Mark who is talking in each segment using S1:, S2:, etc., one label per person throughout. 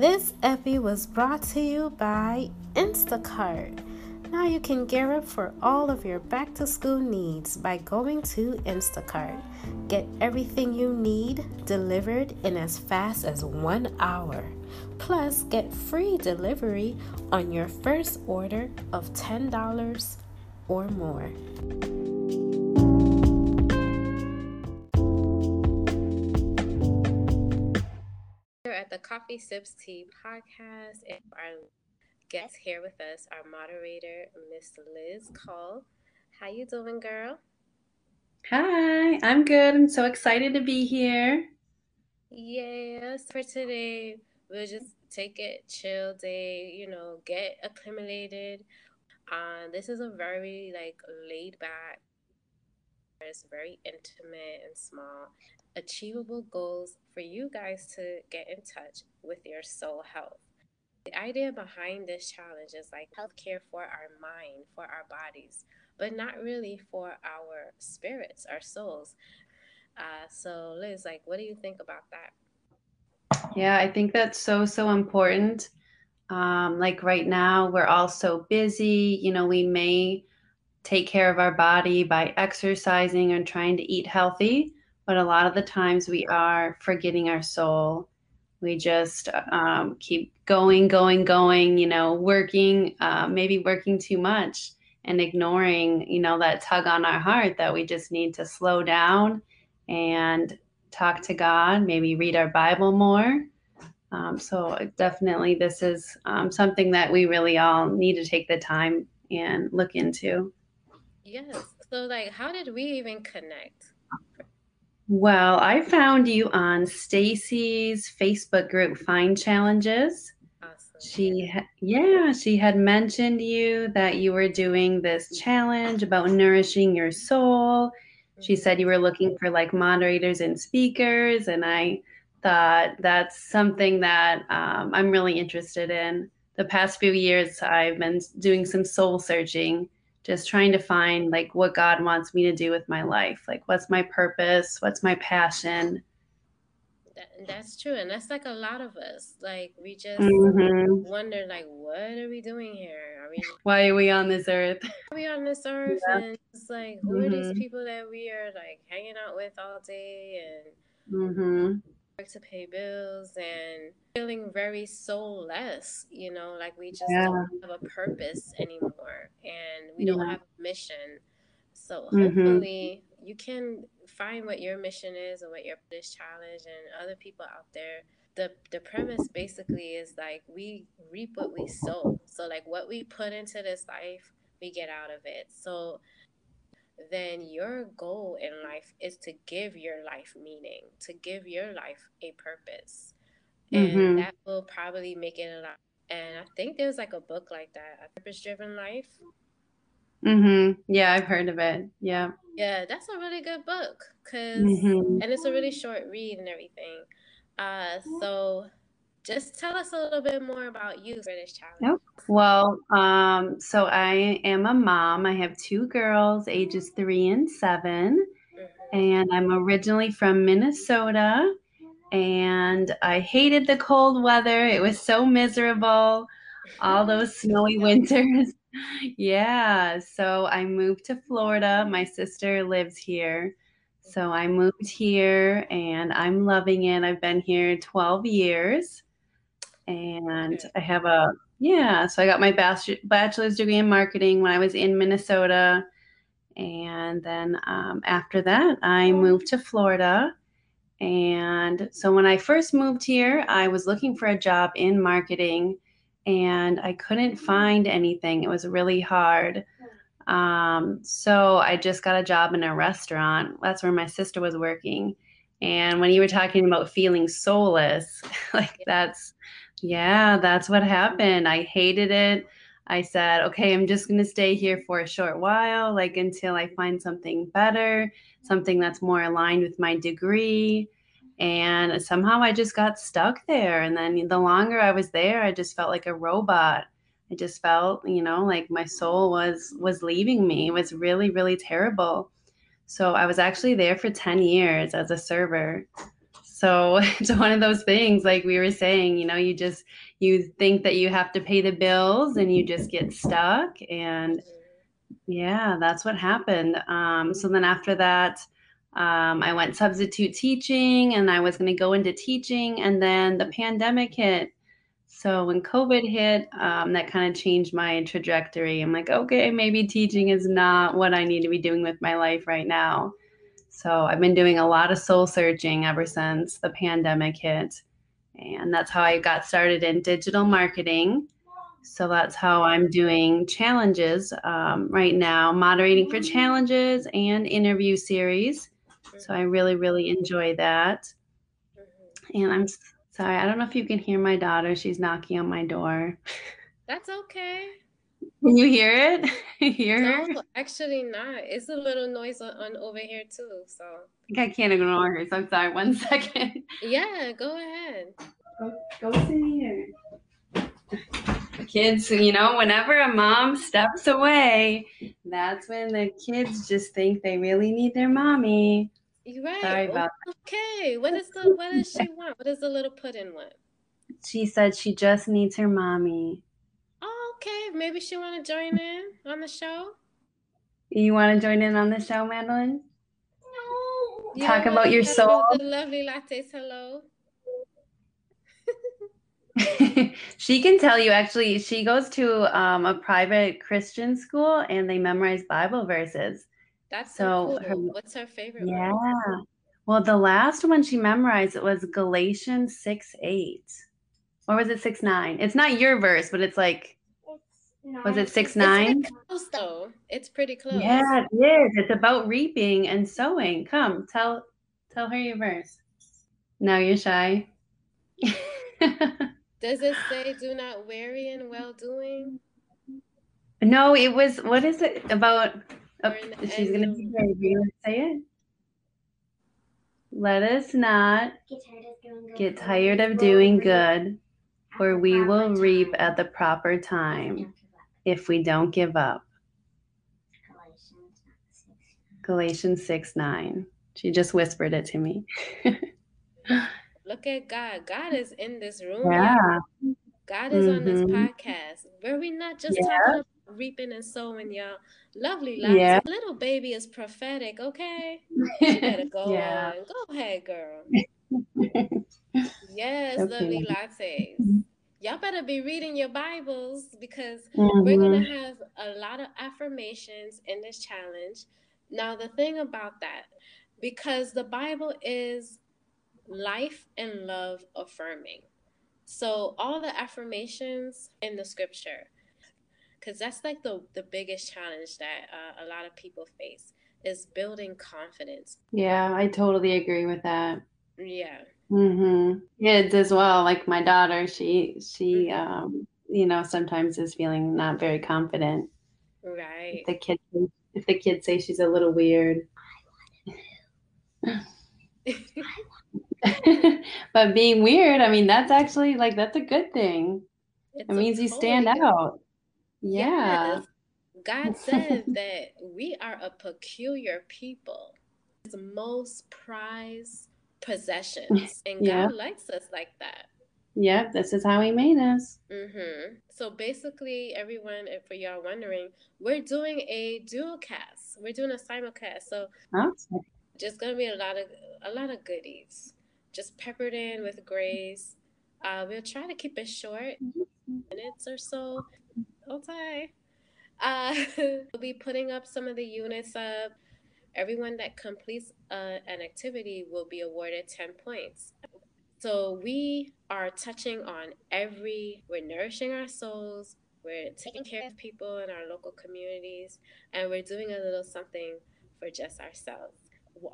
S1: This epi was brought to you by Instacart. Now you can gear up for all of your back to school needs by going to Instacart. Get everything you need delivered in as fast as one hour. Plus, get free delivery on your first order of $10 or more. Coffee Sips Tea podcast, and our guest here with us, our moderator, Miss Liz Kull. How you doing, girl?
S2: Hi, I'm good. I'm so excited to be here.
S1: Yes, for today, we'll just take it chill day, you know, get acclimated. Um, this is a very like laid back, it's very intimate and small, achievable goals for you guys to get in touch with your soul health. The idea behind this challenge is like healthcare for our mind, for our bodies, but not really for our spirits, our souls. Uh, so, Liz, like, what do you think about that?
S2: Yeah, I think that's so, so important. Um, like right now, we're all so busy. You know, we may take care of our body by exercising and trying to eat healthy, but a lot of the times we are forgetting our soul. We just um, keep going, going, going, you know, working, uh, maybe working too much and ignoring, you know, that tug on our heart that we just need to slow down and talk to God, maybe read our Bible more. Um, so definitely, this is um, something that we really all need to take the time and look into.
S1: Yes. So, like, how did we even connect?
S2: Well, I found you on Stacy's Facebook group, Find Challenges. Awesome. She, yeah, she had mentioned you that you were doing this challenge about nourishing your soul. She said you were looking for like moderators and speakers, and I thought that's something that um, I'm really interested in. The past few years, I've been doing some soul searching, just trying to find like what God wants me to do with my life. Like, what's my purpose? What's my passion?
S1: That, that's true, and that's like a lot of us. Like, we just mm-hmm. wonder, like, what are we doing here? Are we?
S2: Why are we on this earth?
S1: Are we on this earth? Yeah. And it's like, who mm-hmm. are these mm-hmm. people that we are like hanging out with all day and? Mm-hmm to pay bills and feeling very soulless, you know, like we just yeah. don't have a purpose anymore and we yeah. don't have a mission. So mm-hmm. hopefully mm-hmm. you can find what your mission is and what your this challenge and other people out there. The the premise basically is like we reap what we sow. So like what we put into this life, we get out of it. So then your goal in life is to give your life meaning, to give your life a purpose. And mm-hmm. that will probably make it a lot. And I think there's like a book like that, A Purpose Driven Life.
S2: Mm-hmm. Yeah, I've heard of it. Yeah.
S1: Yeah, that's a really good book cuz mm-hmm. and it's a really short read and everything. Uh so just tell us a little bit more about you British challenge. Yep.
S2: Well, um, so I am a mom. I have two girls, ages three and 7 mm-hmm. and I'm originally from Minnesota. And I hated the cold weather. It was so miserable. All those snowy winters. yeah. So I moved to Florida. My sister lives here. So I moved here and I'm loving it. I've been here 12 years and I have a yeah. So I got my bachelor's degree in marketing when I was in Minnesota, and then um, after that, I moved to Florida. And so when I first moved here, I was looking for a job in marketing, and I couldn't find anything. It was really hard. Um, so I just got a job in a restaurant. That's where my sister was working. And when you were talking about feeling soulless, like that's yeah, that's what happened. I hated it. I said, okay, I'm just going to stay here for a short while, like until I find something better, something that's more aligned with my degree. And somehow I just got stuck there. And then the longer I was there, I just felt like a robot. I just felt, you know, like my soul was was leaving me. It was really, really terrible. So I was actually there for 10 years as a server. So it's one of those things, like we were saying, you know, you just you think that you have to pay the bills and you just get stuck. And yeah, that's what happened. Um, so then after that, um, I went substitute teaching and I was going to go into teaching. And then the pandemic hit. So when COVID hit, um, that kind of changed my trajectory. I'm like, okay, maybe teaching is not what I need to be doing with my life right now. So I've been doing a lot of soul searching ever since the pandemic hit. And that's how I got started in digital marketing. So that's how I'm doing challenges um, right now, moderating for challenges and interview series. So I really, really enjoy that. And I'm sorry, I don't know if you can hear my daughter. She's knocking on my door.
S1: That's okay.
S2: Can you hear it? hear
S1: no, her? actually not. It's a little noise on, on, over here too. So
S2: I, think I can't ignore her. So I'm sorry. One second.
S1: Yeah, go ahead.
S2: Go, go sit here. Kids, you know, whenever a mom steps away, that's when the kids just think they really need their mommy.
S1: You're right. Sorry about okay. What is the what does she want? What does the little pudding want?
S2: She said she just needs her mommy.
S1: Okay. Maybe she want to join in on the show.
S2: You want to join in on the show, Madeline? No. Talk about your soul.
S1: The lovely lattes. Hello.
S2: she can tell you actually she goes to um, a private christian school and they memorize bible verses
S1: that's so, so cool. Her, what's her favorite one?
S2: yeah one? well the last one she memorized it was galatians 6 8 or was it 6 9 it's not your verse but it's like it's was it 6 9
S1: it's close though. It's pretty close.
S2: Yeah it is. It's about reaping and sowing. Come tell tell her your verse. Now you're shy.
S1: Does it say do not weary in well doing?
S2: No, it was what is it about? Oh, she's gonna be here. You say it? Let us not get tired of doing good, for we will reap at the proper time if we don't give up. Galatians 6 9. She just whispered it to me.
S1: Look at God. God is in this room. Yeah. God is mm-hmm. on this mm-hmm. podcast. Where we not just yeah. talking about reaping and sowing, y'all. Lovely lives. Yeah. Little baby is prophetic, okay? You better go yeah. on. Go ahead, girl. yes, okay. lovely lattes. Y'all better be reading your Bibles because mm-hmm. we're going to have a lot of affirmations in this challenge. Now, the thing about that, because the Bible is life and love affirming. So all the affirmations in the scripture, because that's like the the biggest challenge that uh, a lot of people face is building confidence.
S2: Yeah, I totally agree with that.
S1: Yeah.
S2: Mhm. Kids as well, like my daughter, she she mm-hmm. um you know sometimes is feeling not very confident.
S1: Right.
S2: If the kids if the kids say she's a little weird. but being weird, I mean, that's actually like that's a good thing. It's it means you stand out. Yeah. Yes.
S1: God said that we are a peculiar people. His most prized possessions. And God likes us like that.
S2: Yep, this is how he made us.
S1: Mm-hmm. So basically, everyone, for y'all wondering, we're doing a dual cast. We're doing a simulcast. So awesome. just gonna be a lot of a lot of goodies just peppered in with grace. Uh, we'll try to keep it short, minutes or so. Okay. Uh, we'll be putting up some of the units up. Everyone that completes uh, an activity will be awarded 10 points. So we are touching on every, we're nourishing our souls, we're taking care of people in our local communities, and we're doing a little something for just ourselves.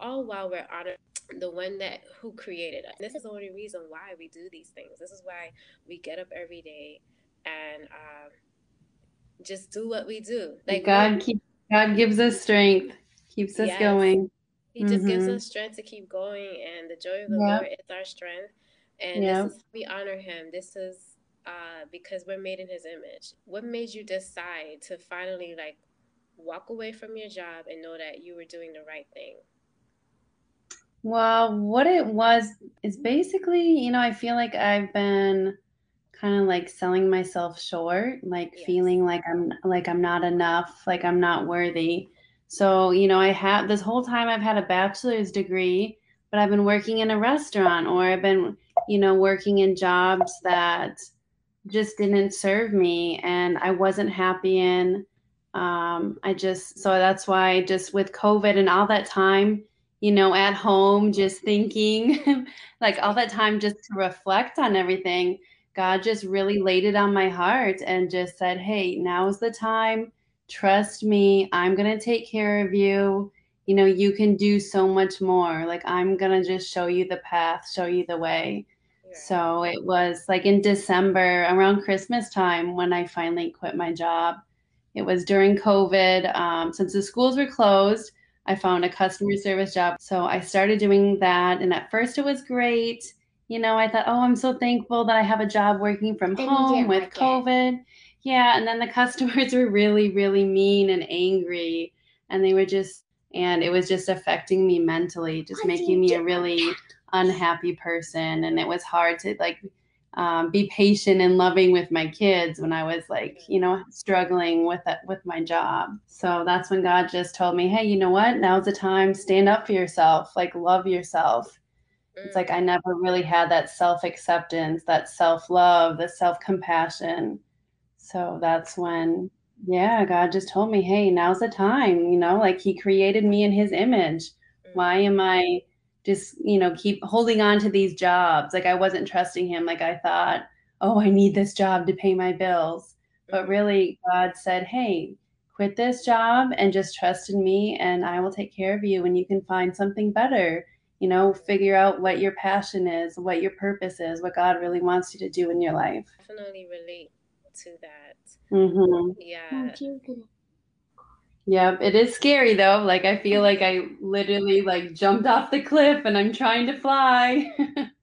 S1: All while we're honoring the one that who created us. This is the only reason why we do these things. This is why we get up every day and um, just do what we do.
S2: Like God keep God gives us strength, keeps us yes. going.
S1: He just mm-hmm. gives us strength to keep going, and the joy of the yep. Lord is our strength. And yep. this is we honor Him. This is uh, because we're made in His image. What made you decide to finally like walk away from your job and know that you were doing the right thing?
S2: Well, what it was is basically, you know, I feel like I've been kind of like selling myself short, like yes. feeling like I'm like I'm not enough, like I'm not worthy. So, you know, I have this whole time I've had a bachelor's degree, but I've been working in a restaurant or I've been, you know, working in jobs that just didn't serve me and I wasn't happy in. Um, I just, so that's why just with COVID and all that time, you know, at home, just thinking like all that time just to reflect on everything, God just really laid it on my heart and just said, Hey, now's the time. Trust me. I'm going to take care of you. You know, you can do so much more. Like, I'm going to just show you the path, show you the way. So it was like in December, around Christmas time, when I finally quit my job. It was during COVID. Um, since the schools were closed, I found a customer service job. So I started doing that. And at first, it was great. You know, I thought, oh, I'm so thankful that I have a job working from then home with like COVID. It. Yeah. And then the customers were really, really mean and angry. And they were just, and it was just affecting me mentally, just making me a really unhappy person and it was hard to like um, be patient and loving with my kids when I was like, you know, struggling with it with my job. So that's when God just told me, hey, you know what? Now's the time. Stand up for yourself. Like love yourself. It's like I never really had that self acceptance, that self love, the self compassion. So that's when, yeah, God just told me, hey, now's the time. You know, like He created me in His image. Why am I? just you know keep holding on to these jobs like i wasn't trusting him like i thought oh i need this job to pay my bills but mm-hmm. really god said hey quit this job and just trust in me and i will take care of you and you can find something better you know figure out what your passion is what your purpose is what god really wants you to do in your life
S1: definitely relate to that
S2: mm-hmm.
S1: yeah
S2: Yep, it is scary though. Like I feel like I literally like jumped off the cliff and I'm trying to fly.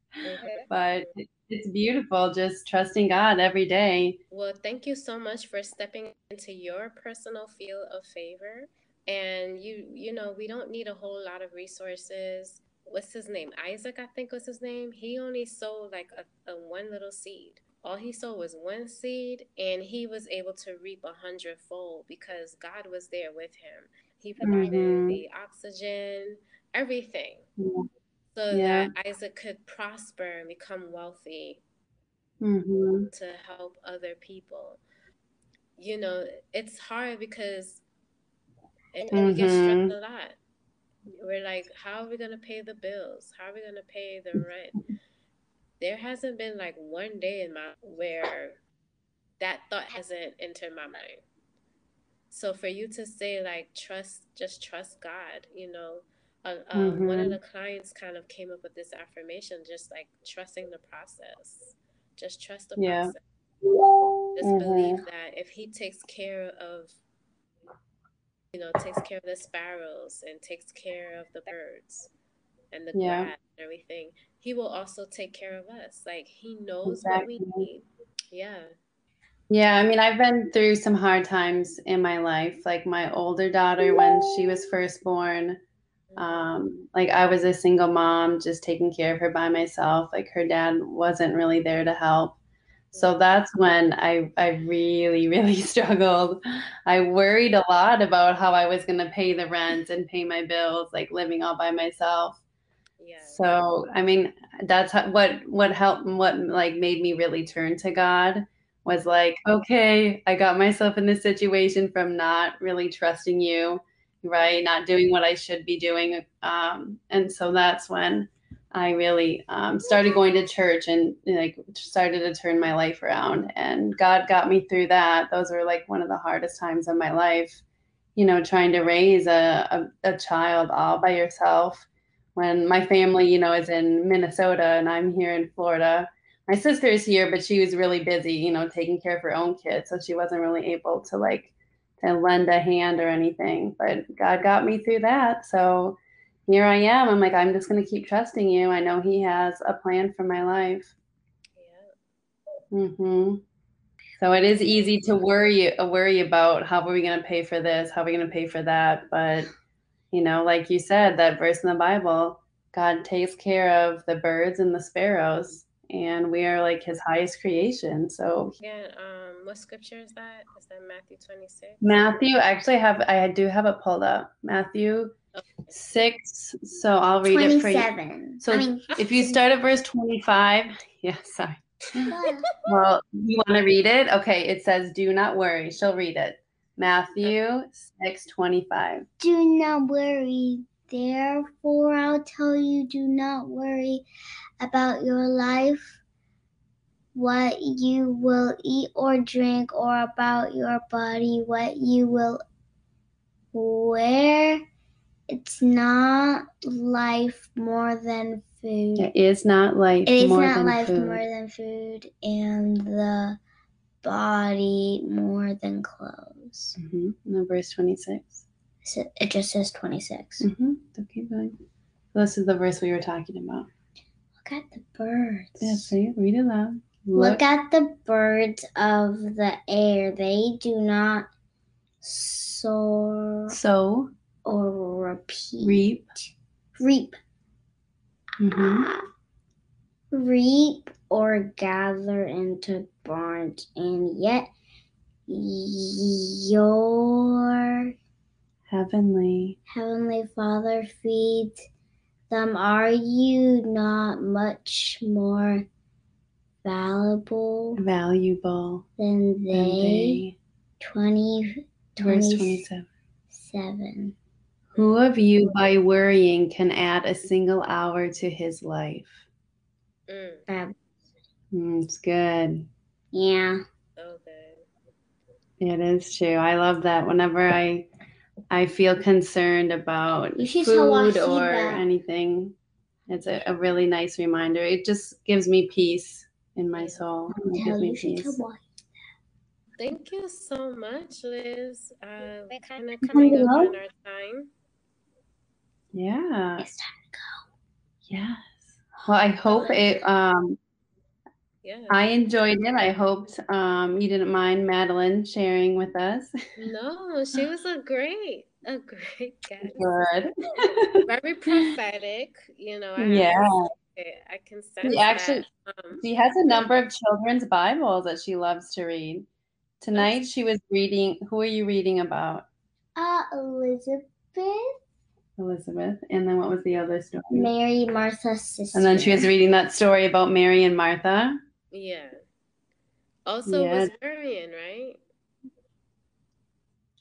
S2: but it's beautiful just trusting God every day.
S1: Well, thank you so much for stepping into your personal field of favor. And you you know, we don't need a whole lot of resources. What's his name? Isaac, I think was his name. He only sowed like a, a one little seed all he sowed was one seed and he was able to reap a hundredfold because God was there with him. He provided mm-hmm. the oxygen, everything. Yeah. So yeah. that Isaac could prosper and become wealthy
S2: mm-hmm.
S1: to help other people. You know, it's hard because mm-hmm. we get stressed a lot. We're like, how are we going to pay the bills? How are we going to pay the rent? There hasn't been like one day in my where that thought hasn't entered my mind. So for you to say like trust, just trust God, you know, uh, mm-hmm. one of mm-hmm. the clients kind of came up with this affirmation, just like trusting the process, just trust the yeah. process. Just mm-hmm. believe that if He takes care of, you know, takes care of the sparrows and takes care of the birds and the yeah. grass and everything, he will also take care of us. Like he knows exactly. what we need. Yeah.
S2: Yeah, I mean, I've been through some hard times in my life. Like my older daughter, when she was first born, um, like I was a single mom, just taking care of her by myself. Like her dad wasn't really there to help. So that's when I I really really struggled. I worried a lot about how I was going to pay the rent and pay my bills, like living all by myself. So, I mean, that's what what helped what like made me really turn to God was like, okay, I got myself in this situation from not really trusting you, right? Not doing what I should be doing. Um, and so that's when I really um, started going to church and like started to turn my life around. And God got me through that. Those were like one of the hardest times of my life, you know, trying to raise a, a, a child all by yourself when my family, you know, is in Minnesota and I'm here in Florida. My sister is here, but she was really busy, you know, taking care of her own kids, so she wasn't really able to like to lend a hand or anything. But God got me through that, so here I am. I'm like, I'm just going to keep trusting you. I know He has a plan for my life. Yeah. Mm-hmm. So it is easy to worry worry about how are we going to pay for this? How are we going to pay for that? But you know, like you said, that verse in the Bible, God takes care of the birds and the sparrows, and we are like His highest creation. So,
S1: yeah. Um, what scripture is that? Is that Matthew twenty six?
S2: Matthew, actually, have I do have it pulled up. Matthew okay. six. So I'll read it for you. So I mean, if you start at verse twenty five, yeah, sorry. well, you want to read it? Okay, it says, "Do not worry." She'll read it. Matthew six twenty five.
S3: Do not worry. Therefore, I'll tell you do not worry about your life, what you will eat or drink, or about your body, what you will wear. It's not life more than food.
S2: It is not life.
S3: It is not life food. more than food, and the body more than clothes.
S2: Mm-hmm. verse 26.
S3: It just says 26.
S2: Mm-hmm. Okay, fine. This is the verse we were talking about.
S3: Look at the birds.
S2: Yeah, say it. Read it loud.
S3: Look. Look at the birds of the air. They do not soar.
S2: Sow.
S3: Or repeat.
S2: Reap.
S3: Reap.
S2: Mm-hmm.
S3: Uh, reap or gather into barns, and yet your
S2: Heavenly.
S3: Heavenly Father feeds them. Are you not much more valuable?
S2: Valuable.
S3: Than they? Than they. 20,
S2: Verse 27.
S3: Seven.
S2: Who of you by worrying can add a single hour to his life?
S3: Mm.
S2: Mm, it's good.
S3: Yeah.
S1: Okay.
S2: It is true. I love that. Whenever I I feel concerned about food or anything. It's a, a, really nice reminder. It just gives me peace in my soul. It gives me peace.
S1: Thank you so much, Liz. Uh, we're kind of coming up on our time.
S2: Yeah.
S3: It's time to go.
S2: Yes. Well, I hope it um
S1: yeah.
S2: I enjoyed it. I hoped um, you didn't mind Madeline sharing with us.
S1: No, she was a great, a great guest.
S2: Good.
S1: Very prophetic, you know. I
S2: yeah.
S1: I can sense
S2: she actually, um, she has a number of children's Bibles that she loves to read. Tonight she was reading. Who are you reading about?
S3: Uh, Elizabeth.
S2: Elizabeth. And then what was the other story?
S3: Mary, Martha's sister.
S2: And then she was reading that story about Mary and Martha.
S1: Yeah. Also yeah. was Marion, right?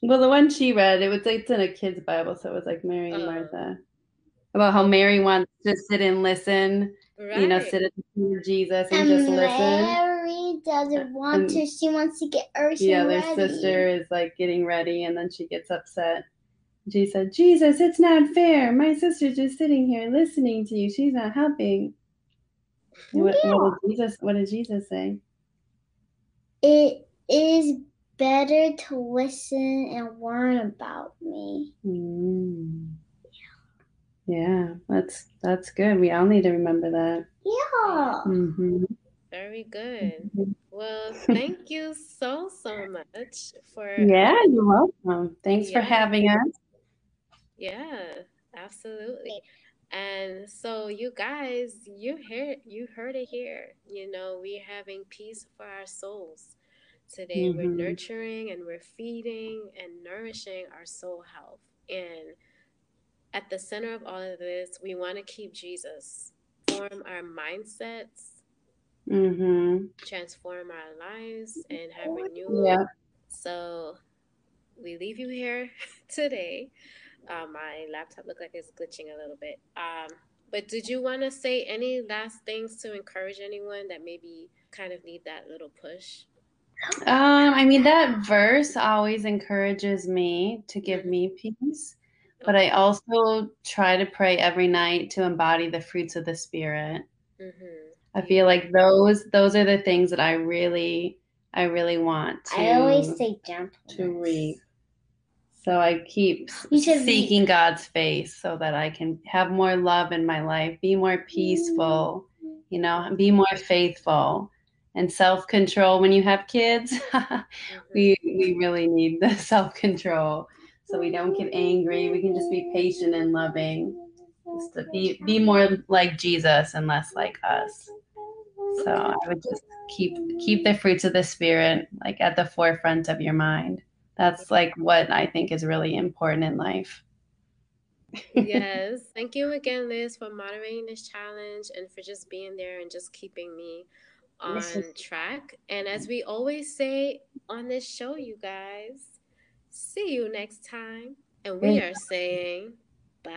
S2: Well, the one she read, it was it's in a kid's Bible, so it was like Mary and oh. Martha. About how Mary wants to sit and listen, right. you know, sit at the feet of Jesus and, and just listen.
S3: Mary doesn't want and, to. She wants to get everything
S2: Yeah,
S3: their
S2: ready. sister is like getting ready, and then she gets upset. She said, Jesus, it's not fair. My sister's just sitting here listening to you. She's not helping. What, yeah. what, did Jesus what did Jesus say?
S3: It is better to listen and learn about me.
S2: Mm. Yeah. yeah, that's that's good. We all need to remember that.
S3: Yeah.
S2: Mm-hmm.
S1: Very good. Mm-hmm. Well, thank you so so much for
S2: Yeah, you're welcome. Thanks yeah. for having us.
S1: Yeah, absolutely. And so you guys, you heard you heard it here. You know, we're having peace for our souls. Today mm-hmm. we're nurturing and we're feeding and nourishing our soul health. And at the center of all of this, we want to keep Jesus, form our mindsets,
S2: mm-hmm.
S1: transform our lives, and have renewal.
S2: Yeah.
S1: So we leave you here today uh, my laptop looked like it's glitching a little bit. Um, but did you want to say any last things to encourage anyone that maybe kind of need that little push?
S2: Um, I mean, that verse always encourages me to give mm-hmm. me peace, but I also try to pray every night to embody the fruits of the Spirit.
S1: Mm-hmm.
S2: I feel like those those are the things that I really I really want to.
S3: I always say gentleness.
S2: to reap. So I keep seeking God's face so that I can have more love in my life, be more peaceful, you know, be more faithful and self-control when you have kids. we we really need the self-control so we don't get angry. We can just be patient and loving. just to be be more like Jesus and less like us. So I would just keep keep the fruits of the spirit like at the forefront of your mind. That's like what I think is really important in life.
S1: yes. Thank you again, Liz, for moderating this challenge and for just being there and just keeping me on track. And as we always say on this show, you guys, see you next time. And we are saying bye.